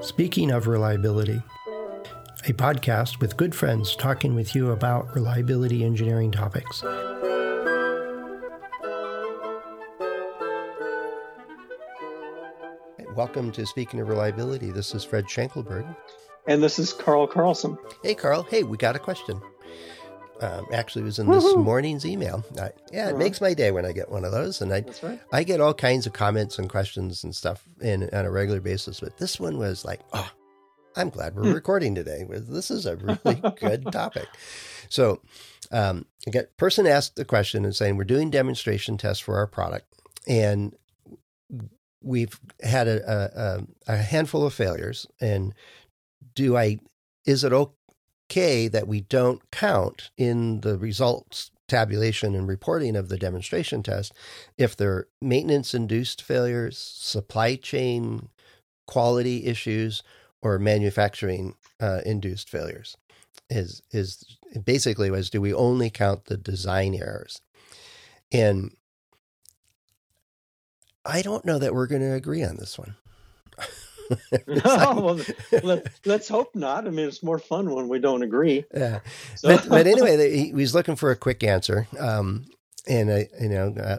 Speaking of reliability, a podcast with good friends talking with you about reliability engineering topics. Welcome to Speaking of Reliability. This is Fred Schenkelberg. And this is Carl Carlson. Hey, Carl. Hey, we got a question. Um, actually, was in this Woo-hoo. morning's email. Yeah, it uh-huh. makes my day when I get one of those, and I right. I get all kinds of comments and questions and stuff in on a regular basis. But this one was like, oh, I'm glad we're hmm. recording today. This is a really good topic. So, um, again, person asked the question and saying we're doing demonstration tests for our product, and we've had a, a, a handful of failures. And do I? Is it okay that we don't count in the results tabulation and reporting of the demonstration test if they're maintenance induced failures, supply chain quality issues, or manufacturing uh, induced failures? Is is basically was do we only count the design errors? And I don't know that we're going to agree on this one. no, well, let, us hope not. I mean, it's more fun when we don't agree. Yeah, so. but, but anyway, he, was looking for a quick answer, um, and I, you know, uh,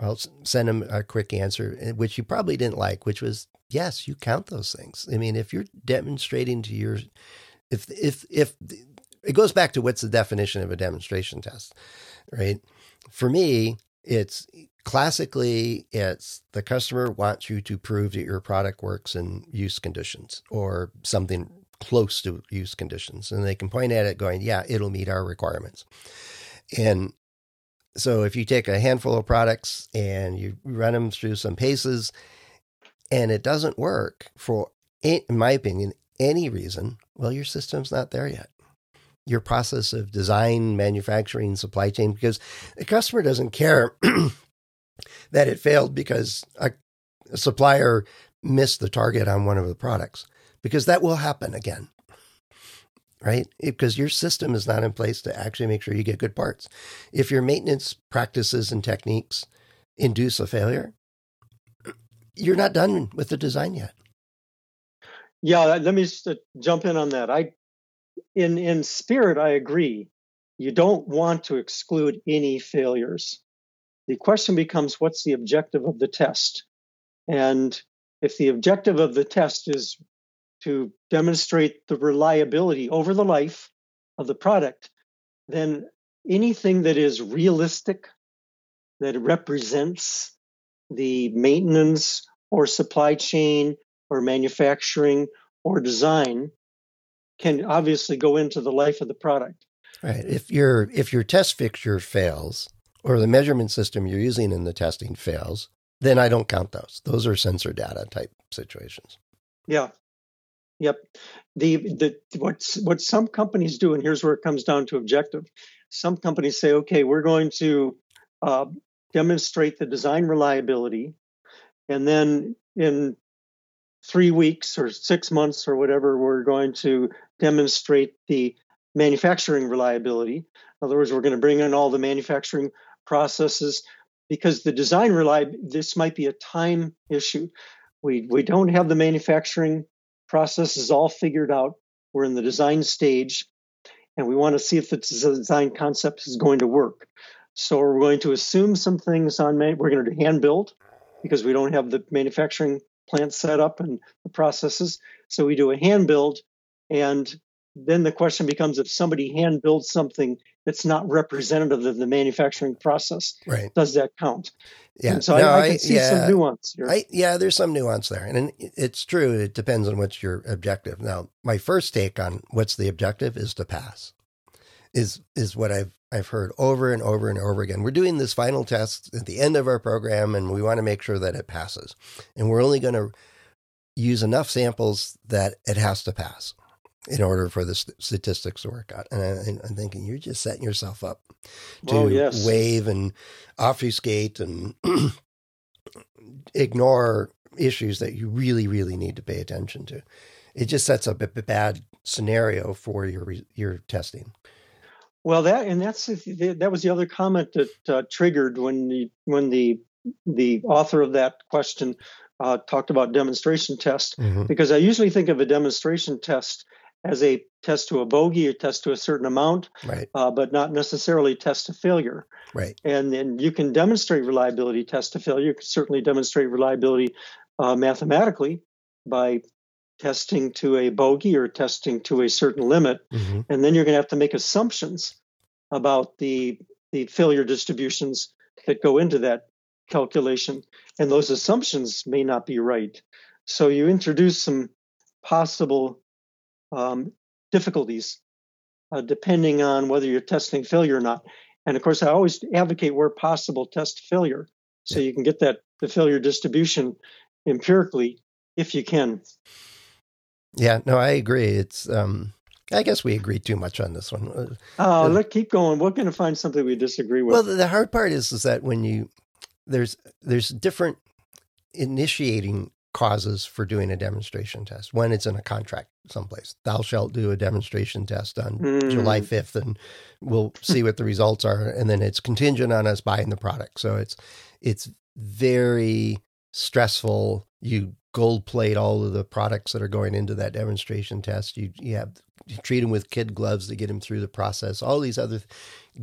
I'll send him a quick answer, eh, which he probably didn't like, which was yes, you count those things. I mean, if you're demonstrating to your, if if if it goes back to what's the definition of a demonstration test, right? For me, it's classically it's the customer wants you to prove that your product works in use conditions or something close to use conditions. And they can point at it going yeah it'll meet our requirements. And so if you take a handful of products and you run them through some paces and it doesn't work for in my opinion any reason well your system's not there yet. Your process of design manufacturing supply chain because the customer doesn't care that it failed because a, a supplier missed the target on one of the products, because that will happen again right? Because your system is not in place to actually make sure you get good parts. If your maintenance practices and techniques induce a failure, you're not done with the design yet. Yeah, let me just uh, jump in on that. I, in in spirit, I agree. You don't want to exclude any failures the question becomes what's the objective of the test? And if the objective of the test is to demonstrate the reliability over the life of the product, then anything that is realistic, that represents the maintenance or supply chain or manufacturing or design can obviously go into the life of the product. Right. If your if your test fixture fails, or the measurement system you're using in the testing fails, then I don't count those. Those are censored data type situations. Yeah. Yep. The the what's what some companies do, and here's where it comes down to objective. Some companies say, okay, we're going to uh, demonstrate the design reliability, and then in three weeks or six months or whatever, we're going to demonstrate the manufacturing reliability. In other words, we're going to bring in all the manufacturing processes because the design reliab this might be a time issue. We we don't have the manufacturing processes all figured out. We're in the design stage, and we want to see if the design concept is going to work. So we're going to assume some things on we're going to hand build because we don't have the manufacturing plant set up and the processes. So we do a hand build, and then the question becomes if somebody hand builds something that's not representative of the manufacturing process, right. does that count? Yeah. And so no, I, I, can see yeah, some nuance here. I, yeah, there's some nuance there. And it's true. It depends on what's your objective. Now, my first take on what's the objective is to pass is, is what I've, I've heard over and over and over again. We're doing this final test at the end of our program and we want to make sure that it passes. And we're only going to use enough samples that it has to pass in order for the statistics to work out. And I, am thinking you're just setting yourself up to oh, yes. wave and obfuscate and ignore issues that you really, really need to pay attention to. It just sets up a bad scenario for your your testing. Well, that and that's that was the other comment that uh, triggered when the when the the author of that question uh, talked about demonstration test mm-hmm. because I usually think of a demonstration test as a test to a bogey, a test to a certain amount, right. uh, but not necessarily test to failure. Right. And then you can demonstrate reliability test to failure. You can certainly demonstrate reliability uh, mathematically by testing to a bogey or testing to a certain limit. Mm-hmm. And then you're going to have to make assumptions about the the failure distributions that go into that calculation. And those assumptions may not be right. So you introduce some possible um, difficulties uh, depending on whether you're testing failure or not. And of course, I always advocate where possible test failure so you can get that the failure distribution empirically if you can. Yeah, no, I agree. It's um I guess we agree too much on this one. Uh, oh, uh, let's keep going. We're going to find something we disagree with. Well, the hard part is is that when you there's there's different initiating causes for doing a demonstration test when it's in a contract someplace. Thou shalt do a demonstration test on mm. July 5th and we'll see what the results are and then it's contingent on us buying the product. So it's it's very stressful. You gold plate all of the products that are going into that demonstration test. You you have you treat them with kid gloves to get them through the process. All these other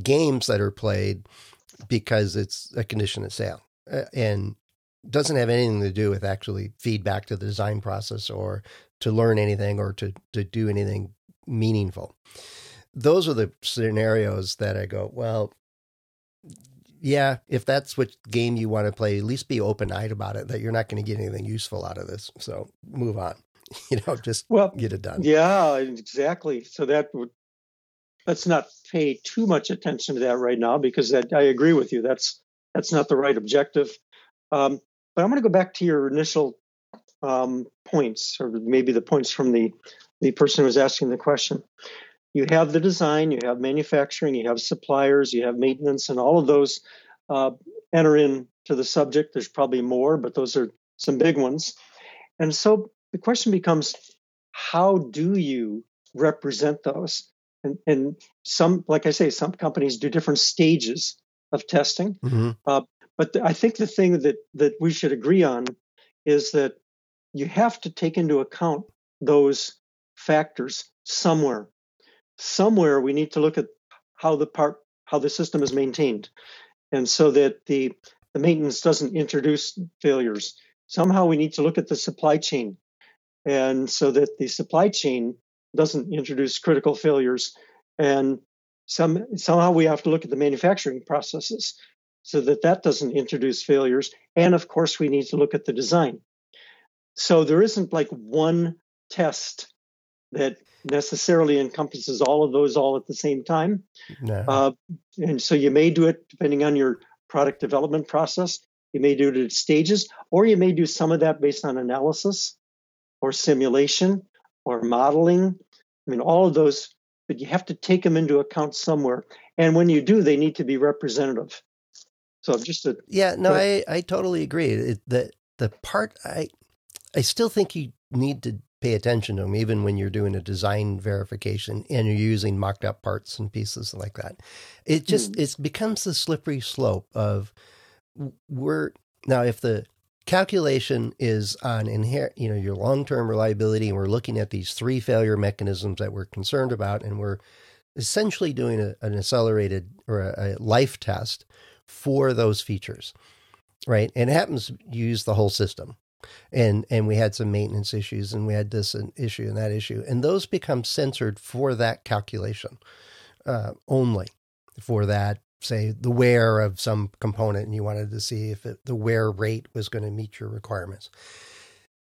games that are played because it's a condition of sale. Uh, and doesn't have anything to do with actually feedback to the design process or to learn anything or to, to do anything meaningful. Those are the scenarios that I go, well, yeah, if that's what game you want to play, at least be open eyed about it that you're not going to get anything useful out of this. So move on. You know, just well, get it done. Yeah, exactly. So that would let's not pay too much attention to that right now because that I agree with you. That's that's not the right objective. Um, but I'm going to go back to your initial um, points, or maybe the points from the the person who was asking the question. You have the design, you have manufacturing, you have suppliers, you have maintenance, and all of those uh, enter into the subject. There's probably more, but those are some big ones. And so the question becomes, how do you represent those? And, and some, like I say, some companies do different stages of testing. Mm-hmm. Uh, but I think the thing that that we should agree on is that you have to take into account those factors somewhere. Somewhere we need to look at how the part how the system is maintained, and so that the the maintenance doesn't introduce failures. Somehow we need to look at the supply chain, and so that the supply chain doesn't introduce critical failures. And some somehow we have to look at the manufacturing processes so that that doesn't introduce failures. And of course, we need to look at the design. So there isn't like one test that necessarily encompasses all of those all at the same time. No. Uh, and so you may do it depending on your product development process. You may do it at stages, or you may do some of that based on analysis or simulation or modeling. I mean, all of those, but you have to take them into account somewhere. And when you do, they need to be representative. So just a yeah, no, I I totally agree. It, the the part I I still think you need to pay attention to them, even when you're doing a design verification and you're using mocked up parts and pieces like that. It just mm. it becomes the slippery slope of we're now if the calculation is on inherent, you know, your long term reliability, and we're looking at these three failure mechanisms that we're concerned about, and we're essentially doing a, an accelerated or a, a life test for those features, right? And it happens use the whole system. And and we had some maintenance issues and we had this issue and that issue. And those become censored for that calculation uh, only for that, say, the wear of some component and you wanted to see if it, the wear rate was going to meet your requirements.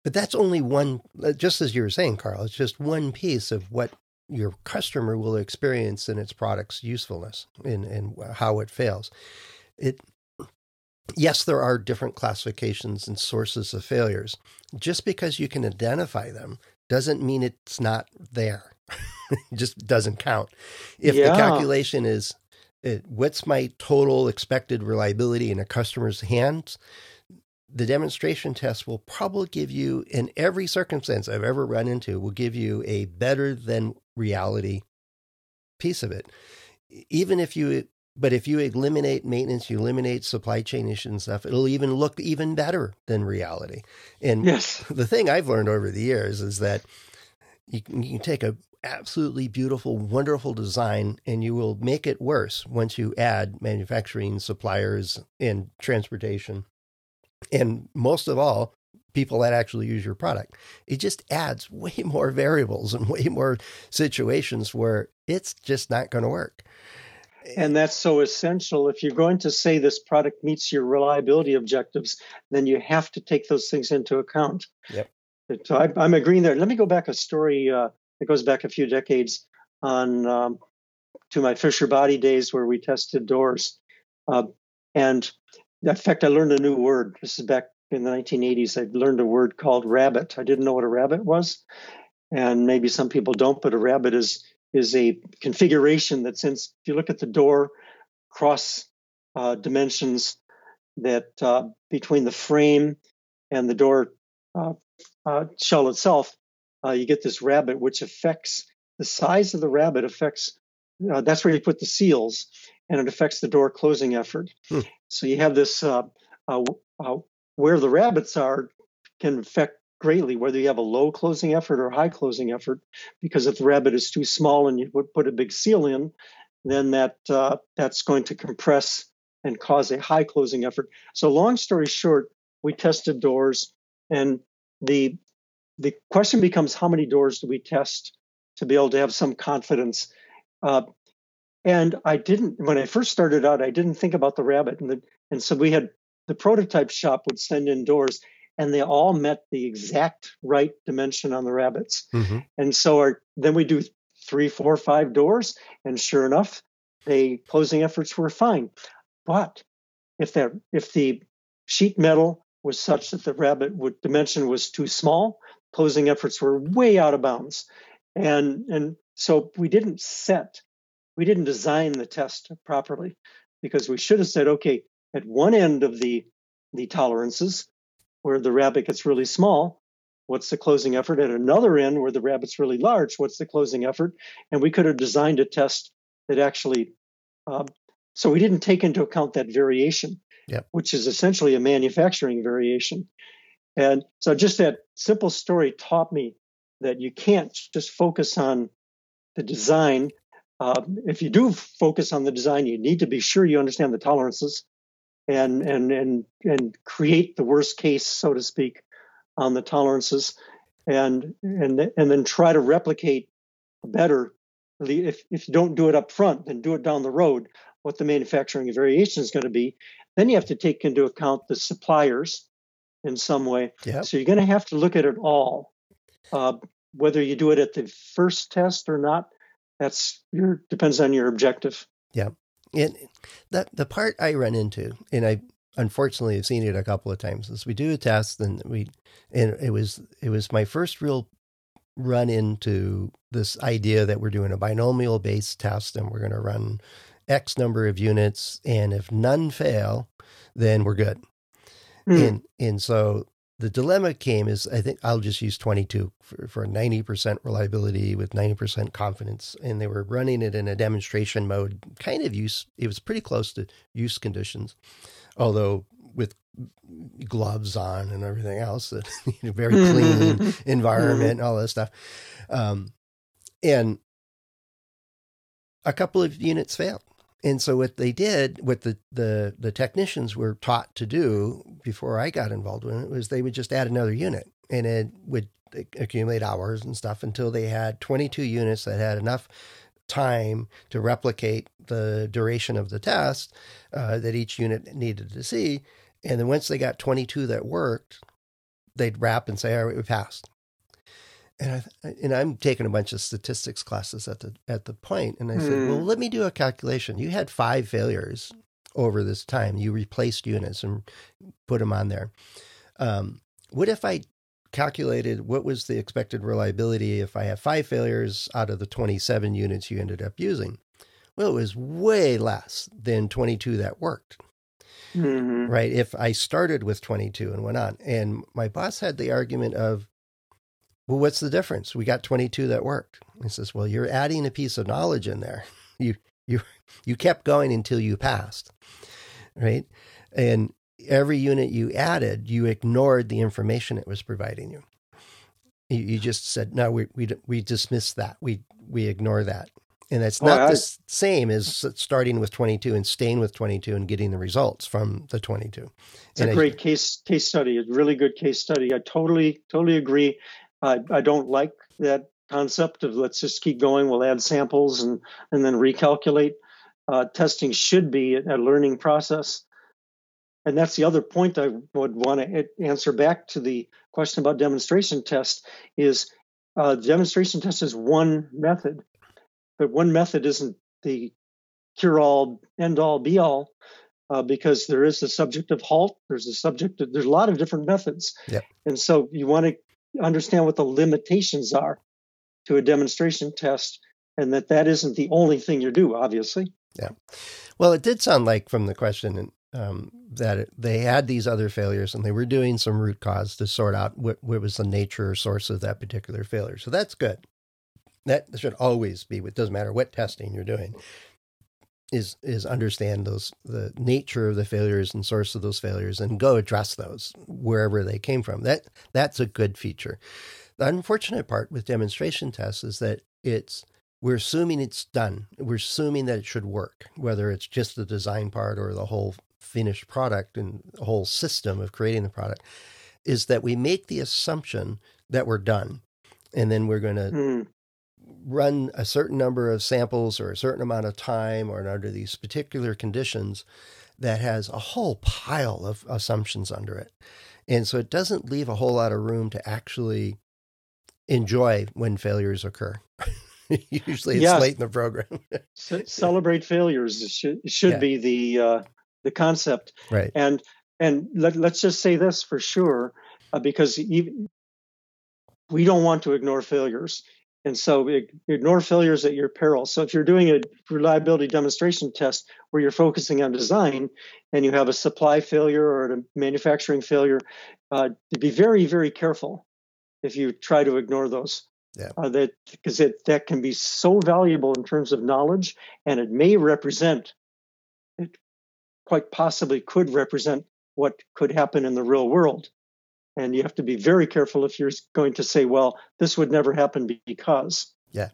But that's only one, uh, just as you were saying, Carl, it's just one piece of what your customer will experience in its product's usefulness and, and how it fails it yes, there are different classifications and sources of failures. Just because you can identify them doesn't mean it's not there. it just doesn't count. If yeah. the calculation is it, what's my total expected reliability in a customer's hands, the demonstration test will probably give you, in every circumstance I've ever run into, will give you a better than reality piece of it. Even if you but if you eliminate maintenance, you eliminate supply chain issues and stuff, it'll even look even better than reality. And yes. the thing I've learned over the years is that you can, you can take a absolutely beautiful, wonderful design, and you will make it worse once you add manufacturing, suppliers, and transportation. And most of all, people that actually use your product. It just adds way more variables and way more situations where it's just not going to work. And that's so essential. If you're going to say this product meets your reliability objectives, then you have to take those things into account. Yep. So I, am agreeing there. Let me go back a story uh, that goes back a few decades on um, to my Fisher Body days where we tested doors. Uh, and in fact, I learned a new word. This is back in the 1980s. I learned a word called rabbet. I didn't know what a rabbet was, and maybe some people don't. But a rabbet is is a configuration that, since if you look at the door cross uh, dimensions that uh, between the frame and the door uh, uh shell itself, uh, you get this rabbet, which affects the size of the rabbet affects. Uh, that's where you put the seals, and it affects the door closing effort. Hmm. So you have this where the rabbets are can affect greatly whether you have a low closing effort or high closing effort because if the rabbet is too small and you would put a big seal in then that uh, that's going to compress and cause a high closing effort. So long story short we tested doors and the the question becomes how many doors do we test to be able to have some confidence? Uh, and i didn't when i first started out i didn't think about the rabbet and, the, and so we had the prototype shop would send in doors and they all met the exact right dimension on the rabbets. Mm-hmm. And so our, then we do three, four, five doors, and sure enough, the closing efforts were fine. But if that if the sheet metal was such that the rabbet would, dimension was too small, closing efforts were way out of bounds. And and so we didn't set, we didn't design the test properly because we should have said, okay, at one end of the the tolerances, where the rabbet gets really small, what's the closing effort? At another end where the rabbet's really large, what's the closing effort? And we could have designed a test that actually, um, so we didn't take into account that variation, yep. which is essentially a manufacturing variation. And so just that simple story taught me that you can't just focus on the design. Uh, if you do focus on the design, you need to be sure you understand the tolerances and and and and create the worst case, so to speak, on the tolerances, and and and then try to replicate better. If if you don't do it up front, then do it down the road. What the manufacturing variation is going to be. Then you have to take into account the suppliers in some way. Yep. So you're going to have to look at it all. Uh, whether you do it at the first test or not, that's your depends on your objective. Yeah. And that the part I run into, and I unfortunately have seen it a couple of times, is we do a test and we, and it was it was my first real run into this idea that we're doing a binomial based test and we're going to run X number of units, and if none fail, then we're good. Mm. And and so the dilemma came is I think I'll just use 22 for, for 90% reliability with 90% confidence. And they were running it in a demonstration mode, kind of use. It was pretty close to use conditions, although with gloves on and everything else, a very clean mm-hmm. environment and all that stuff. Um, and a couple of units failed. And so what they did, what the, the, the technicians were taught to do before I got involved with it was they would just add another unit and it would accumulate hours and stuff until they had 22 units that had enough time to replicate the duration of the test uh, that each unit needed to see. And then once they got 22 that worked, they'd wrap and say, all right, we passed and I and I'm taking a bunch of statistics classes at the at the point, and I mm. said, "Well, hmm. let me do a calculation. You had five failures over this time. You replaced units and put them on there. Um, what if I calculated what was the expected reliability if I have five failures out of the 27 units you ended up using? Well, it was way less than 22 that worked." Mm-hmm. Right. If I started with 22 and went on. And my boss had the argument of, well, what's the difference? We got 22 that worked. He says, well, you're adding a piece of knowledge in there. You You you kept going until you passed, right? And every unit you added, you ignored the information it was providing you. You, you just said, no, we, we, we dismiss that. We, we ignore that. And it's oh, not the same as starting with 22 and staying with 22 and getting the results from the 22. It's and a great I, case case study. A really good case study. I totally totally agree. I, I don't like that concept of let's just keep going. We'll add samples and and then recalculate. Uh, testing should be a learning process. And that's the other point I would want to answer back to the question about demonstration test is uh, demonstration test is one method but one method isn't the cure all, end all, be all, uh, because there is the subject of HALT. There's a subject. Of, there's a lot of different methods, yep. and so you want to understand what the limitations are to a demonstration test, and that that isn't the only thing you do. Obviously. Yeah. Well, it did sound like from the question and um, that it, they had these other failures and they were doing some root cause to sort out what, what was the nature or source of that particular failure. So that's good that should always be it doesn't matter what testing you're doing is is understand those the nature of the failures and source of those failures and go address those wherever they came from. That that's a good feature. The unfortunate part with demonstration tests is that it's we're assuming it's done. We're assuming that it should work whether it's just the design part or the whole finished product and the whole system of creating the product is that we make the assumption that we're done and then we're going to mm run a certain number of samples or a certain amount of time or under these particular conditions that has a whole pile of assumptions under it. And so it doesn't leave a whole lot of room to actually enjoy when failures occur. Usually it's late in the program. celebrate failures should, should yeah. be the uh, the concept. Right. And and let, us just say this for sure, uh, because even, we don't want to ignore failures. And so ignore failures at your peril. So if you're doing a reliability demonstration test where you're focusing on design and you have a supply failure or a manufacturing failure, uh, to be very, very careful if you try to ignore those. Yeah. Uh, that because it that can be so valuable in terms of knowledge, and it may represent, it quite possibly could represent what could happen in the real world. And you have to be very careful if you're going to say, well, this would never happen because. Yeah.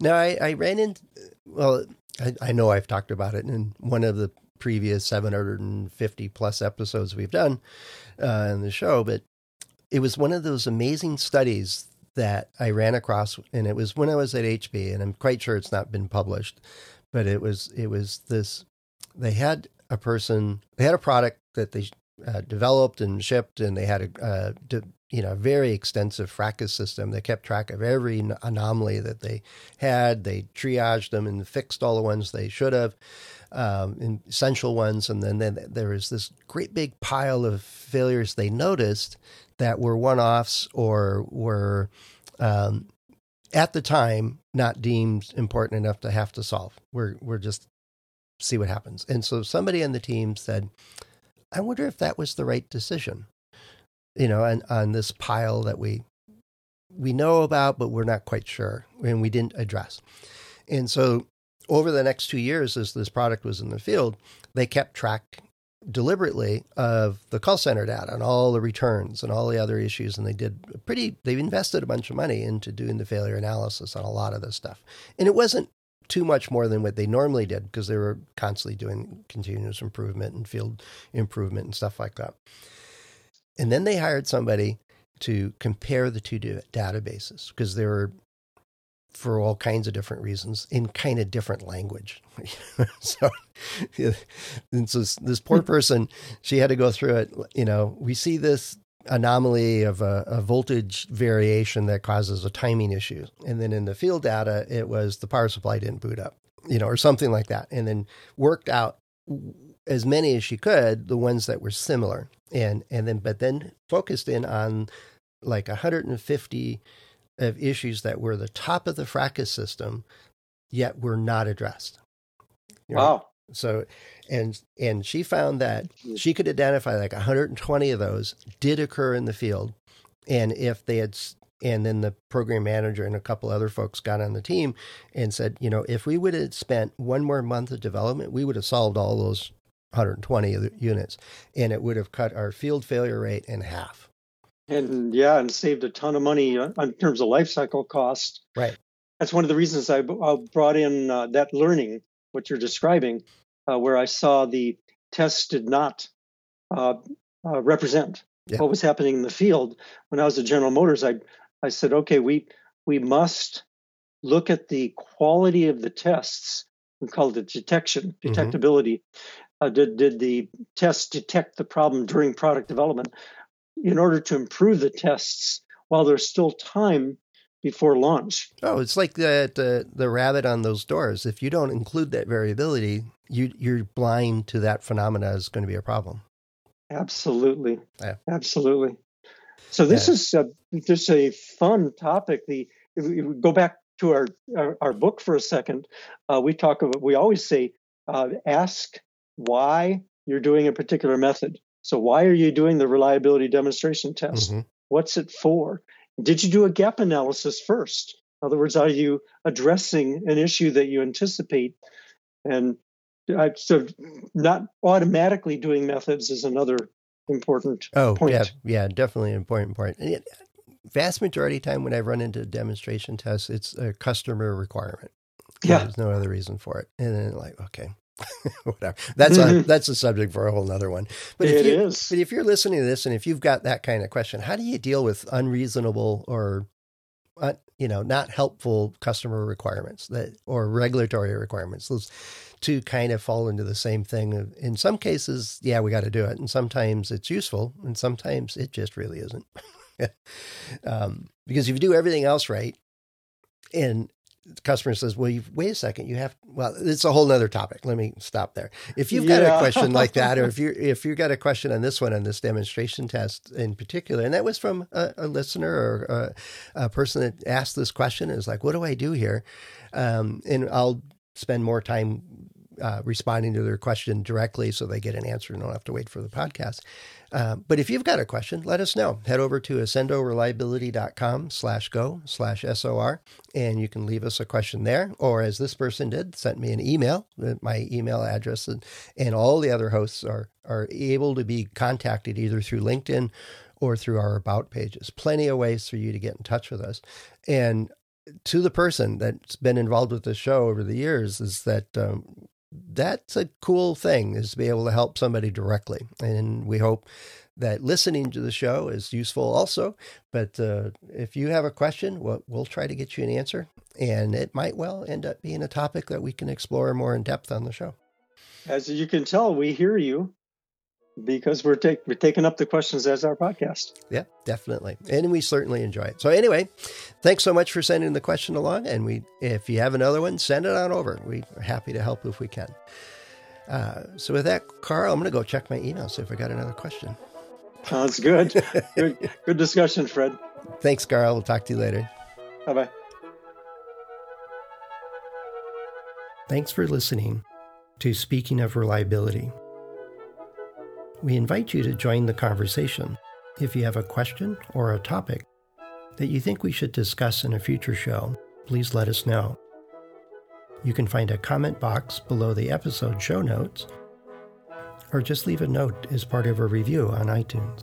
Now, I, I ran into, well, I, I know I've talked about it in one of the previous 750 plus episodes we've done uh, in the show, but it was one of those amazing studies that I ran across, and it was when I was at HP, and I'm quite sure it's not been published, but it was it was this. They had a person, they had a product that they uh, developed and shipped, and they had a, de, you know very extensive FRACAS system They kept track of every anomaly that they had. They triaged them and fixed all the ones they should have, um, essential ones, and then, then there was this great big pile of failures they noticed that were one-offs or were um, at the time not deemed important enough to have to solve. We're we're just see what happens. And so somebody on the team said, I wonder if that was the right decision. You know, on, on this pile that we we know about, but we're not quite sure, and we didn't address. And so, over the next two years, as this product was in the field, they kept track deliberately of the call center data and all the returns and all the other issues. And they did pretty, they invested a bunch of money into doing the failure analysis on a lot of this stuff. And it wasn't too much more than what they normally did because they were constantly doing continuous improvement and field improvement and stuff like that. And then they hired somebody to compare the two databases because they were, for all kinds of different reasons, in kind of different language. so, and so this poor hmm. person, she had to go through it. You know, we see this anomaly of a, a, voltage variation that causes a timing issue. And then in the field data, it was the power supply didn't boot up, you know, or something like that. And then worked out as many as she could, the ones that were similar. And, and then, but then focused in on like 150 of issues that were the top of the FRACAS system, yet were not addressed. Wow. So, and and she found that she could identify like 120 of those did occur in the field, and if they had And then the program manager and a couple other folks got on the team and said, you know, if we would have spent one more month of development, we would have solved all those 120 units and it would have cut our field failure rate in half. And yeah, and saved a ton of money uh, in terms of life cycle cost. Right. That's one of the reasons I, brought in uh, that learning, what you're describing, uh, where I saw the tests did not uh, uh, represent yeah. what was happening in the field. When I was at General Motors, I I said, okay, we we must look at the quality of the tests. We call it detection, mm-hmm. detectability. Mm-hmm. Uh, did did the tests detect the problem during product development? In order to improve the tests while there's still time before launch. Oh, it's like the, the the rabbet on those doors. If you don't include that variability, you you're blind to that phenomena is going to be a problem. Absolutely. Yeah. Absolutely. So this yeah. is a, just a fun topic. The if we go back to our, our, our book for a second, uh, we talk about we always say uh, ask why you're doing a particular method. So why are you doing the reliability demonstration test? Mm-hmm. What's it for? Did you do a gap analysis first? In other words, are you addressing an issue that you anticipate? And uh, so not automatically doing methods is another important oh, point. yeah, yeah, definitely an important point. It, vast majority of time when I run into demonstration tests, it's a customer requirement. Yeah, there's no other reason for it, and then like, okay, whatever. That's mm-hmm. a that's a subject for a whole other one. But it if you, is. But if you're listening to this, and if you've got that kind of question, how do you deal with unreasonable or uh, you know not helpful customer requirements that or regulatory requirements? Those two kind of fall into the same thing. In some cases, yeah, we got to do it, and sometimes it's useful, and sometimes it just really isn't. um, because if you do everything else right, and customer says, "Well, you wait a second, you have." Well, it's a whole other topic. Let me stop there. If you've got a question like that, or if you if you've got a question on this one on this demonstration test in particular, and that was from a, a listener or a, a, person that asked this question, is like, "What do I do here?" Um, and I'll spend more time uh, responding to their question directly so they get an answer and don't have to wait for the podcast. Uh, but if you've got a question, let us know. Head over to accendoreliability.com slash go slash SOR and you can leave us a question there. Or as this person did, sent me an email. My email address and, and all the other hosts are, are able to be contacted either through LinkedIn or through our about pages. Plenty of ways for you to get in touch with us. And to the person that's been involved with the show over the years is that um, that's a cool thing is to be able to help somebody directly. And we hope that listening to the show is useful also. But uh, if you have a question, we'll, we'll try to get you an answer. And it might well end up being a topic that we can explore more in depth on the show. As you can tell, we hear you because we're, take, we're taking up the questions as our podcast. Yeah, definitely. And we certainly enjoy it. So anyway, thanks so much for sending the question along. And we, if you have another one, send it on over. We're happy to help if we can. Uh, so with that, Carl, I'm going to go check my email, see if I got another question. Sounds good. good. Good discussion, Fred. Thanks, Carl. We'll talk to you later. Bye bye. Thanks for listening to Speaking of Reliability. We invite you to join the conversation. If you have a question or a topic that you think we should discuss in a future show, please let us know. You can find a comment box below the episode show notes, or just leave a note as part of a review on iTunes.